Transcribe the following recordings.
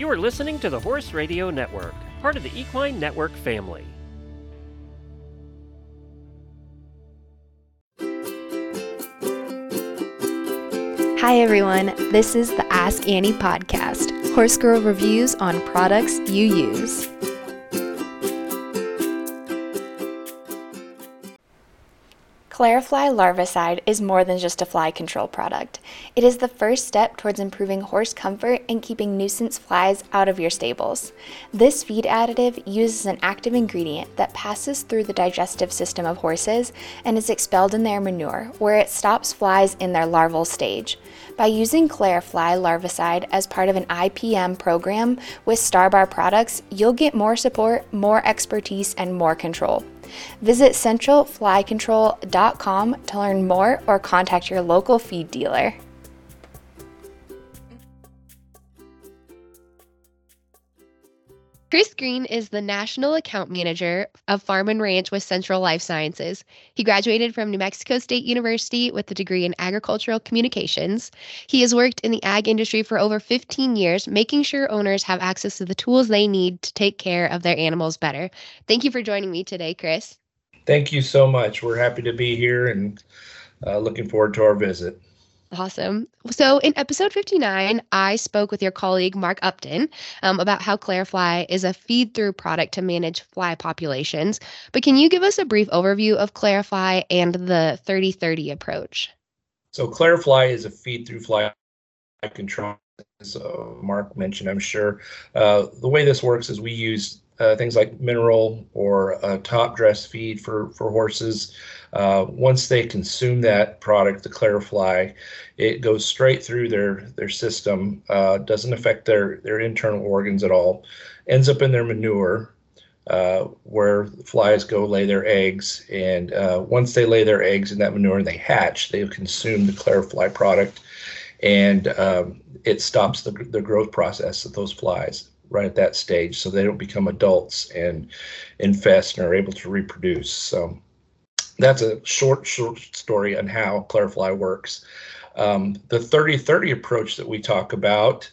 You are listening to the Horse Radio Network, part of the Equine Network family. Hi, everyone. This is the Ask Annie podcast, Horse Girl reviews on products you use. Clarifly larvicide is more than just a fly control product. It is the first step towards improving horse comfort and keeping nuisance flies out of your stables. This feed additive uses an active ingredient that passes through the digestive system of horses and is expelled in their manure, where it stops flies in their larval stage. By using Clarifly larvicide as part of an IPM program with Starbar products, you'll get more support, more expertise, and more control. Visit centralflycontrol.com to learn more or contact your local feed dealer. Chris Greene is the National Account Manager of Farm and Ranch with Central Life Sciences. He graduated from New Mexico State University with a degree in agricultural communications. He has worked in the ag industry for over 15 years, making sure owners have access to the tools they need to take care of their animals better. Thank you for joining me today, Chris. Thank you so much. We're happy to be here and uh, looking forward to our visit. Awesome. So, in episode 59, I spoke with your colleague Mark Upton um, about how Clarifly is a feed through product to manage fly populations. But can you give us a brief overview of Clarifly and the 30 30 approach? So, Clarifly is a feed through fly control, as uh, Mark mentioned, I'm sure. Uh, the way this works is we use uh, things like mineral or top dress feed for, for horses. Uh, once they consume that product, the Clarifly, it goes straight through their their system. Uh, doesn't affect their their internal organs at all. Ends up in their manure, uh, where flies go lay their eggs. And uh, once they lay their eggs in that manure and they hatch, they consume the Clarifly product, and um, it stops the the growth process of those flies right at that stage so they don't become adults and infest and are able to reproduce. So that's a short, short story on how Clarifly works. Um, the 30-30 approach that we talk about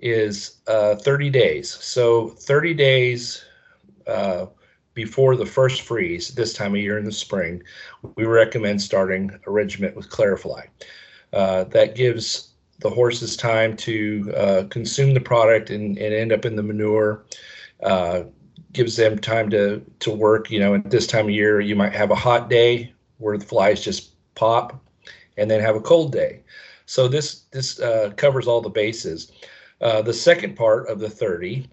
is uh, 30 days. So 30 days uh, before the first freeze, this time of year in the spring, we recommend starting a regiment with Clarifly. Uh, that gives the horses time to uh, consume the product and, and end up in the manure. Uh, gives them time to to work. You know, at this time of year, you might have a hot day where the flies just pop, and then have a cold day. So this this uh, covers all the bases. Uh, the second part of the 30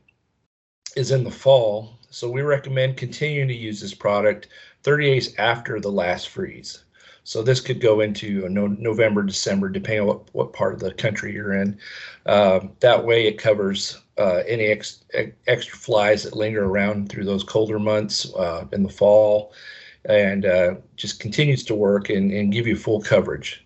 is in the fall. So we recommend continuing to use this product 30 days after the last freeze. So this could go into no, November, December, depending on what, what part of the country you're in. Uh, that way, it covers uh, any ex, extra flies that linger around through those colder months uh, in the fall, and uh, just continues to work and, and give you full coverage.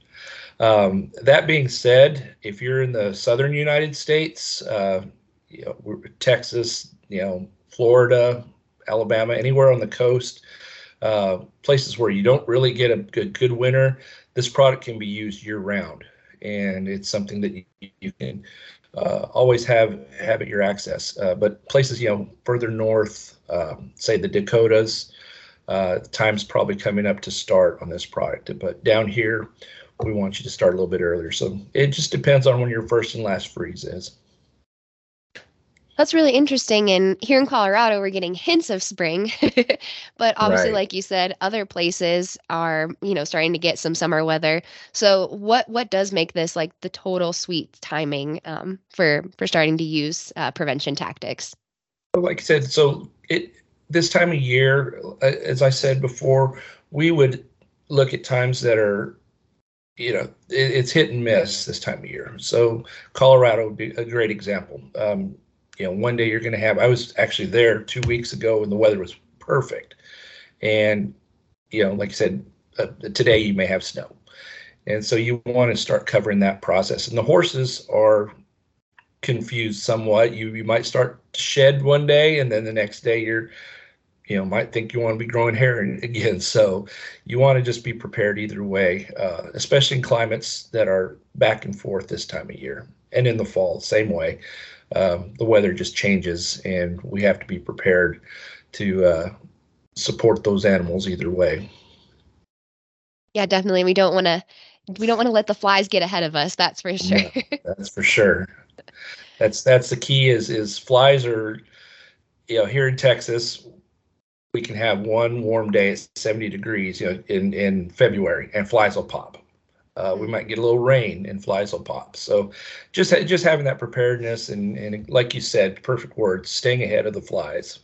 Um, that being said, if you're in the southern United States, uh, you know, Texas, you know, Florida, Alabama, anywhere on the coast, uh, places where you don't really get a good good winter, this product can be used year round, and it's something that you, you can uh, always have have at your access. Uh, but places you know further north, um, say the Dakotas, uh, time's probably coming up to start on this product. But down here, we want you to start a little bit earlier. So it just depends on when your first and last freeze is. That's really interesting. And here in Colorado, we're getting hints of spring, but obviously, right. like you said, other places are, you know, starting to get some summer weather. So, what what does make this like the total sweet timing um, for for starting to use uh, prevention tactics? Like I said, so it this time of year, uh, as I said before, we would look at times that are you know it, it's hit and miss this time of year so colorado would be a great example um, you know, one day you're going to have. I was actually there two weeks ago, and the weather was perfect. And you know, like I said, uh, today you may have snow, and so you want to start covering that process. And the horses are confused somewhat. You you might start to shed one day, and then the next day you're you know might think you want to be growing hair again so you want to just be prepared either way uh, especially in climates that are back and forth this time of year and in the fall same way um, the weather just changes, and we have to be prepared to uh, support those animals either way. Yeah, definitely. We don't want to we don't want to let the flies get ahead of us. That's for sure. that's for sure. That's that's the key. Is is flies are, you know, here in Texas, we can have one warm day at 70 degrees, you know, in in February, and flies will pop. Uh, we might get a little rain and flies will pop. So, just just having that preparedness and and like you said, perfect words, staying ahead of the flies.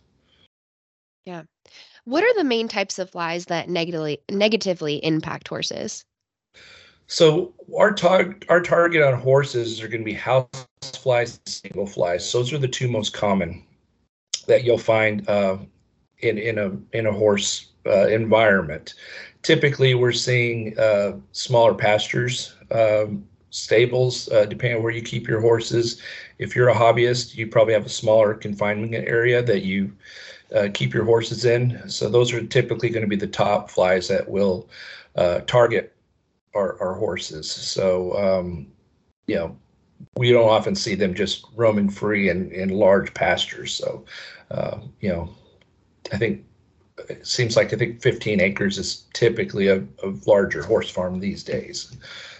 Yeah. What are the main types of flies that negatively negatively impact horses? So our target our target on horses are going to be house flies, stable flies. Those are the two most common that you'll find uh, in in a in a horse uh, environment. Typically, we're seeing uh, smaller pastures, um, stables, uh, depending on where you keep your horses. If you're a hobbyist, you probably have a smaller confinement area that you uh, keep your horses in. So those are typically going to be the top flies that will uh, target our, our horses. So um, you know, we don't often see them just roaming free in, in large pastures. So uh, you know, I think it seems like I think 15 acres is typically a, a larger horse farm these days.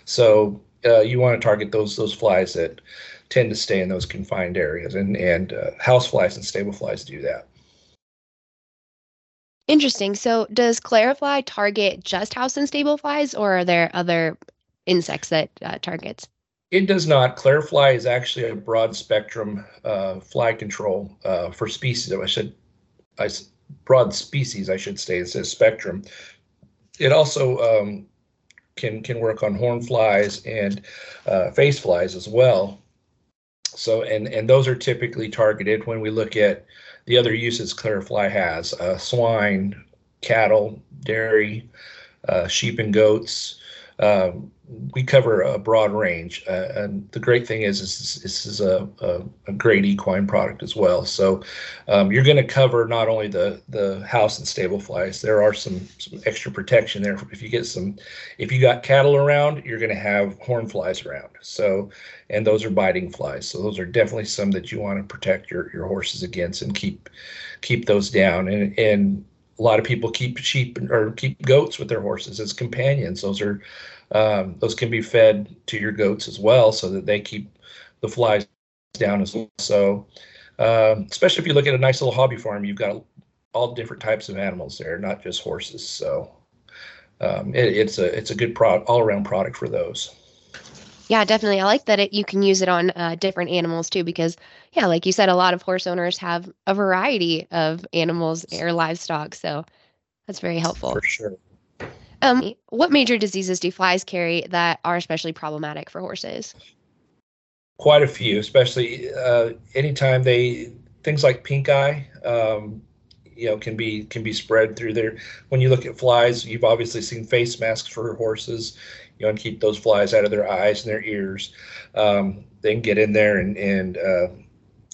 So uh, you want to target those those flies that tend to stay in those confined areas, and and uh, house flies and stable flies do that. Interesting. So, does Clarifly target just house and stable flies, or are there other insects that uh, targets? It does not. Clarifly is actually a broad spectrum uh, fly control uh, for species. I should, I broad species, I should say. It says spectrum. It also um, can can work on horn flies and uh, face flies as well. So, and and those are typically targeted when we look at the other uses Clarifly has: uh, swine, cattle, dairy, uh, sheep and goats. Um, we cover a broad range, uh, and the great thing is, is this is a, a, a, great equine product as well. So um, you're going to cover not only the the house and stable flies. There are some some extra protection there. If you get some, if you got cattle around, you're going to have horn flies around. So, and those are biting flies. So those are definitely some that you want to protect your your horses against and keep keep those down. And and a lot of people keep sheep or keep goats with their horses as companions. Those are um, those can be fed to your goats as well, so that they keep the flies down as well. So, um, especially if you look at a nice little hobby farm, you've got all different types of animals there, not just horses. So, um, it, it's a it's a good product, all around product for those. Yeah, definitely. I like that it, you can use it on uh, different animals too, because yeah, like you said, a lot of horse owners have a variety of animals or livestock, so that's very helpful. For sure. Um, what major diseases do flies carry that are especially problematic for horses? Quite a few, especially uh, anytime they things like pink eye. Um, you know, can be can be spread through there. When you look at flies, you've obviously seen face masks for horses. You know, and keep those flies out of their eyes and their ears. Um, they can get in there and and uh,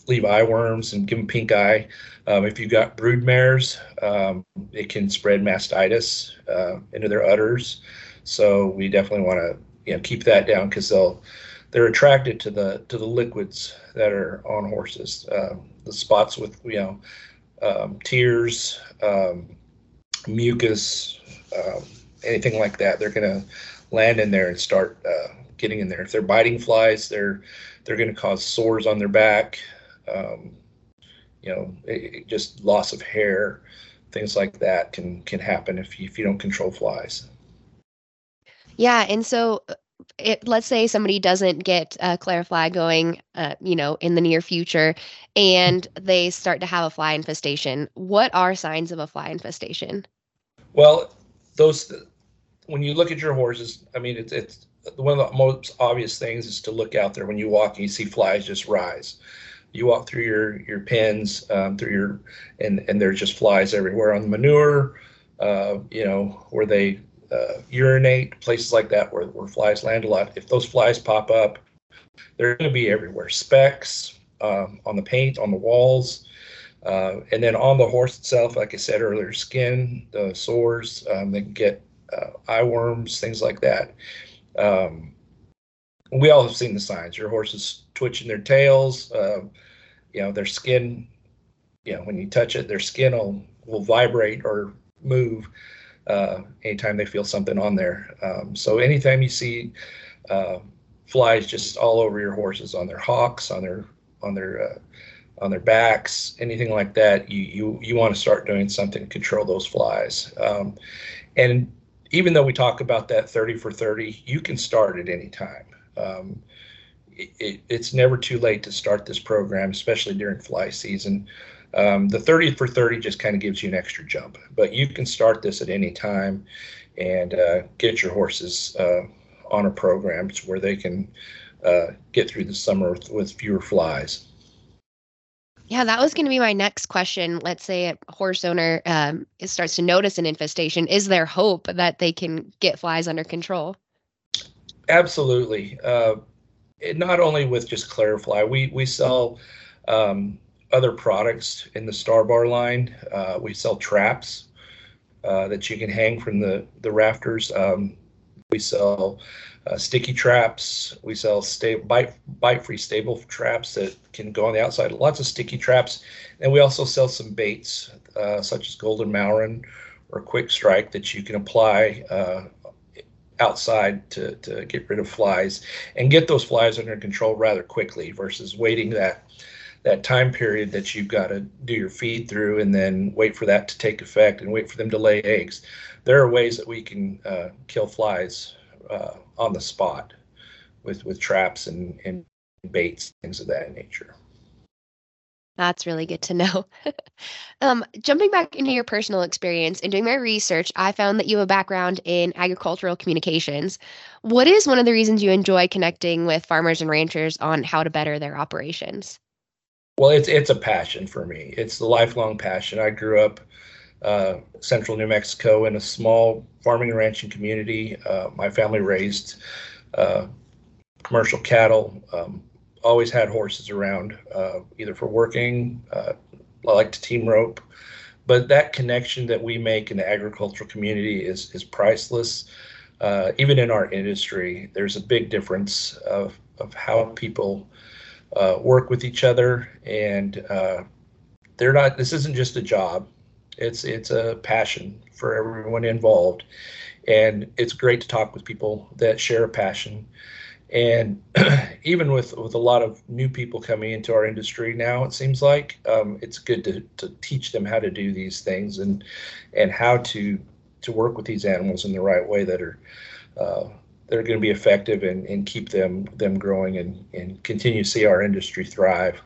leave eye worms and give them pink eye. Um, if you've got brood mares, um, it can spread mastitis uh, into their udders. So we definitely want to you know keep that down because they'll they're attracted to the to the liquids that are on horses. Uh, the spots with you know um, tears, um, mucus, um, anything like that, they're gonna land in there and start uh, getting in there. If they're biting flies, they're they're going to cause sores on their back. Um, you know, it, it just loss of hair, things like that can can happen if you, if you don't control flies. Yeah, and so uh, it, let's say somebody doesn't get a Clarifly going, uh, you know, in the near future, and they start to have a fly infestation. What are signs of a fly infestation? Well, those when you look at your horses, I mean, it's it's one of the most obvious things is to look out there when you walk and you see flies just rise you walk through your your pens um, through your and and there's just flies everywhere on the manure uh, you know where they uh, urinate places like that where, where flies land a lot. If those flies pop up they're going to be everywhere. Specks um, on the paint on the walls uh, and then on the horse itself like i said earlier skin the sores um, they can get uh, eye worms things like that. Um, we all have seen the signs. Your horses twitching their tails. Uh, you know, their skin. You know, when you touch it, their skin will will vibrate or move uh, anytime they feel something on there. Um, so anytime you see uh, flies just all over your horses, on their hocks, on their on their uh, on their backs, anything like that, you you you want to start doing something to control those flies. Um, and even though we talk about that 30 for 30, you can start at any time. Um, it, it, it's never too late to start this program, especially during fly season. Um, the 30 for 30 just kind of gives you an extra jump, but you can start this at any time and uh, get your horses uh, on a program where they can uh, get through the summer with, with fewer flies. Yeah, that was going to be my next question. Let's say a horse owner um, starts to notice an infestation. Is there hope that they can get flies under control? Absolutely. Uh, it, not only with just Clarifly, we we sell um, other products in the Starbar line. Uh, we sell traps uh, that you can hang from the the rafters. Um, we sell uh, sticky traps. We sell sta- bite bite free stable traps that can go on the outside. Lots of sticky traps, and we also sell some baits uh, such as Golden Malrin or QuickStrike that you can apply uh, outside to to get rid of flies and get those flies under control rather quickly versus waiting that that time period that you've got to do your feed through and then wait for that to take effect and wait for them to lay eggs. There are ways that we can uh, kill flies uh, on the spot with with traps and, and baits, things of that nature. That's really good to know. um, jumping back into your personal experience and doing my research, I found that you have a background in agricultural communications. What is one of the reasons you enjoy connecting with farmers and ranchers on how to better their operations? Well, it's it's a passion for me. It's the lifelong passion. I grew up uh, central New Mexico in a small farming and ranching community. Uh, my family raised uh, commercial cattle. Um, always had horses around, uh, either for working. Uh, I like to team rope, but that connection that we make in the agricultural community is is priceless. Uh, even in our industry, there's a big difference of of how people work with each other, and they're not. This isn't just a job it's it's a passion for everyone involved, and it's great to talk with people that share a passion. And even with with a lot of new people coming into our industry now, it seems like um, it's good to to teach them how to do these things and and how to to work with these animals in the right way that are uh, that are going to be effective and, and keep them them growing and, and continue to see our industry thrive.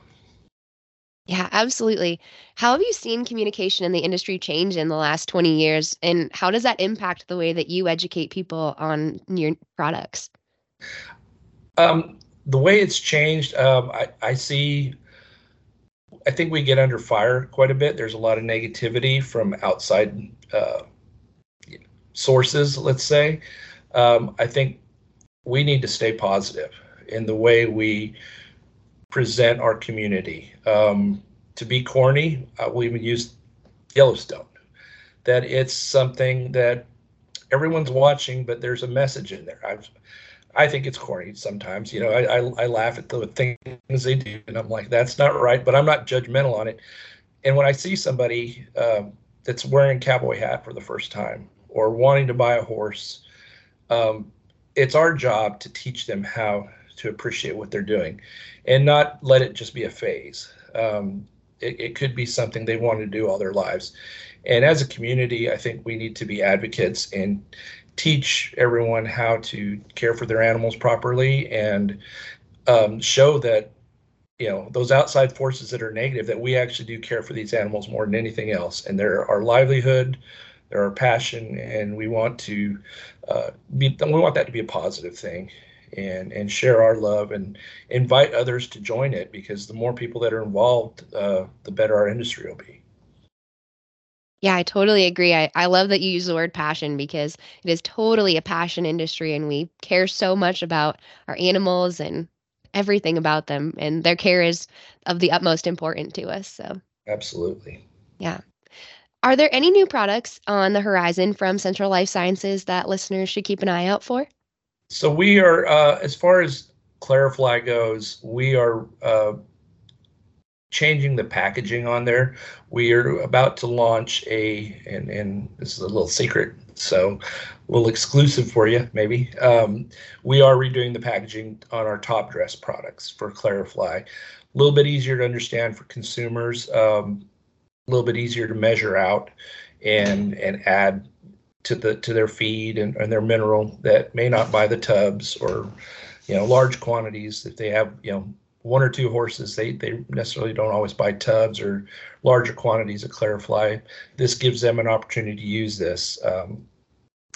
Yeah, absolutely. How have you seen communication in the industry change in the last 20 years, and how does that impact the way that you educate people on your products? Um, the way it's changed, um, I, I see. I think we get under fire quite a bit. There's a lot of negativity from outside uh, sources, let's say. Um, I think we need to stay positive in the way we present our community. Um, to be corny, uh, we even use Yellowstone. That it's something that everyone's watching, but there's a message in there. I've, I think it's corny sometimes. You know, I, I, I laugh at the things they do, and I'm like, that's not right. But I'm not judgmental on it. And when I see somebody um, that's wearing a cowboy hat for the first time or wanting to buy a horse, um, it's our job to teach them how to appreciate what they're doing and not let it just be a phase. Um, it, it could be something they want to do all their lives. And as a community, I think we need to be advocates and teach everyone how to care for their animals properly and um, show that you know those outside forces that are negative that we actually do care for these animals more than anything else and they're our livelihood they're our passion and we want to uh, be we want that to be a positive thing and and share our love and invite others to join it because the more people that are involved, uh, the better our industry will be. Yeah, I totally agree. I, I love that you use the word passion because it is totally a passion industry and we care so much about our animals and everything about them and their care is of the utmost importance to us. So Absolutely. Yeah. Are there any new products on the horizon from Central Life Sciences that listeners should keep an eye out for? So we are, uh, as far as Clarifly goes, we are uh, changing the packaging on there. We are about to launch a, and, and this is a little secret, so a little exclusive for you, maybe. Um, we are redoing the packaging on our top dress products for Clarifly. A little bit easier to understand for consumers, um, a little bit easier to measure out and and add to the to their feed and, and their mineral that may not buy the tubs or you know large quantities if they have you know one or two horses, they, they necessarily don't always buy tubs or larger quantities of Clarifly. This gives them an opportunity to use this. Um,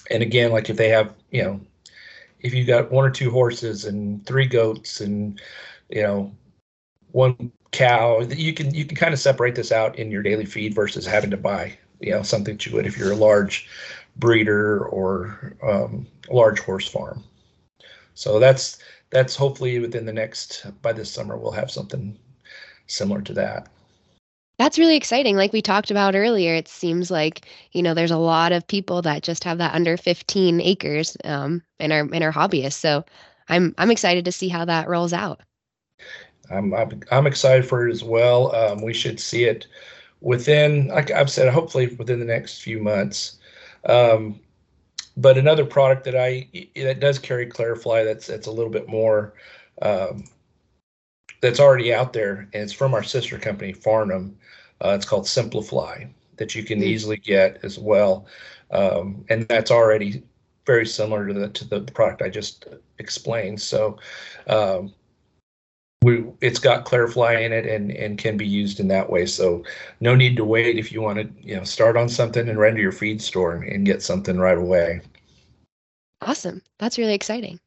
and again, like if they have, you know, if you got one or two horses and three goats and, you know, one cow, you can you can kind of separate this out in your daily feed versus having to buy, you know, something that you would if you're a large breeder or um, large horse farm. So that's that's hopefully within the next by this summer we'll have something similar to that. That's really exciting. Like we talked about earlier, it seems like you know there's a lot of people that just have that under 15 acres um, in our in our hobbyists. So I'm I'm excited to see how that rolls out. I'm I'm, I'm excited for it as well. Um, we should see it within, like I've said, hopefully within the next few months. Um, but another product that I that does carry Clarifly that's that's a little bit more um, that's already out there, and it's from our sister company Farnam. Uh, it's called SimpliFly that you can mm-hmm. easily get as well, um, and that's already very similar to the to the product I just explained. So. Um, we, it's got Clarifly in it and, and can be used in that way. So no need to wait if you want to, you know, start on something and render your feed store and get something right away. Awesome. That's really exciting.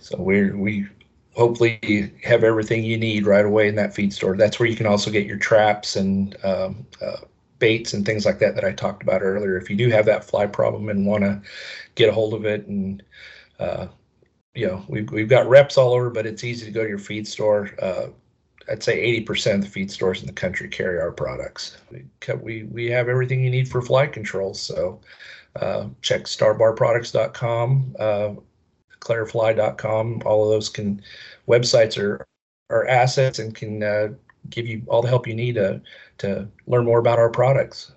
so we we hopefully have everything you need right away in that feed store. That's where you can also get your traps and um, uh, baits and things like that that I talked about earlier. If you do have that fly problem and want to get a hold of it and uh, you know, we've, we've got reps all over, but it's easy to go to your feed store. Uh, I'd say 80% of the feed stores in the country carry our products. We, we have everything you need for fly control. So uh, check starbarproducts.com, uh, clarifly.com. All of those can websites are, are assets and can uh, give you all the help you need to, to learn more about our products.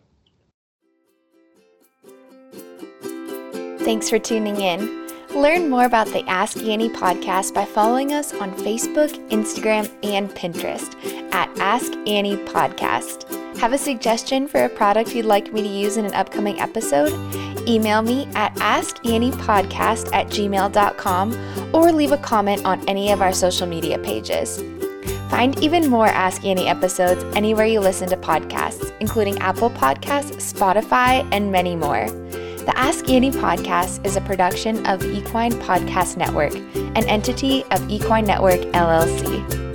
Thanks for tuning in. Learn more about the Ask Annie podcast by following us on Facebook, Instagram, and Pinterest at Ask Annie Podcast. Have a suggestion for a product you'd like me to use in an upcoming episode? Email me at askanniepodcast at gmail.com or leave a comment on any of our social media pages. Find even more Ask Annie episodes anywhere you listen to podcasts, including Apple Podcasts, Spotify, and many more. The Ask Annie podcast is a production of Equine Podcast Network, an entity of Equine Network LLC.